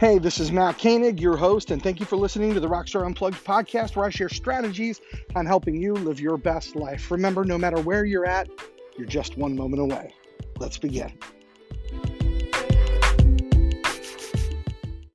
Hey, this is Matt Koenig, your host, and thank you for listening to the Rockstar Unplugged podcast, where I share strategies on helping you live your best life. Remember, no matter where you're at, you're just one moment away. Let's begin.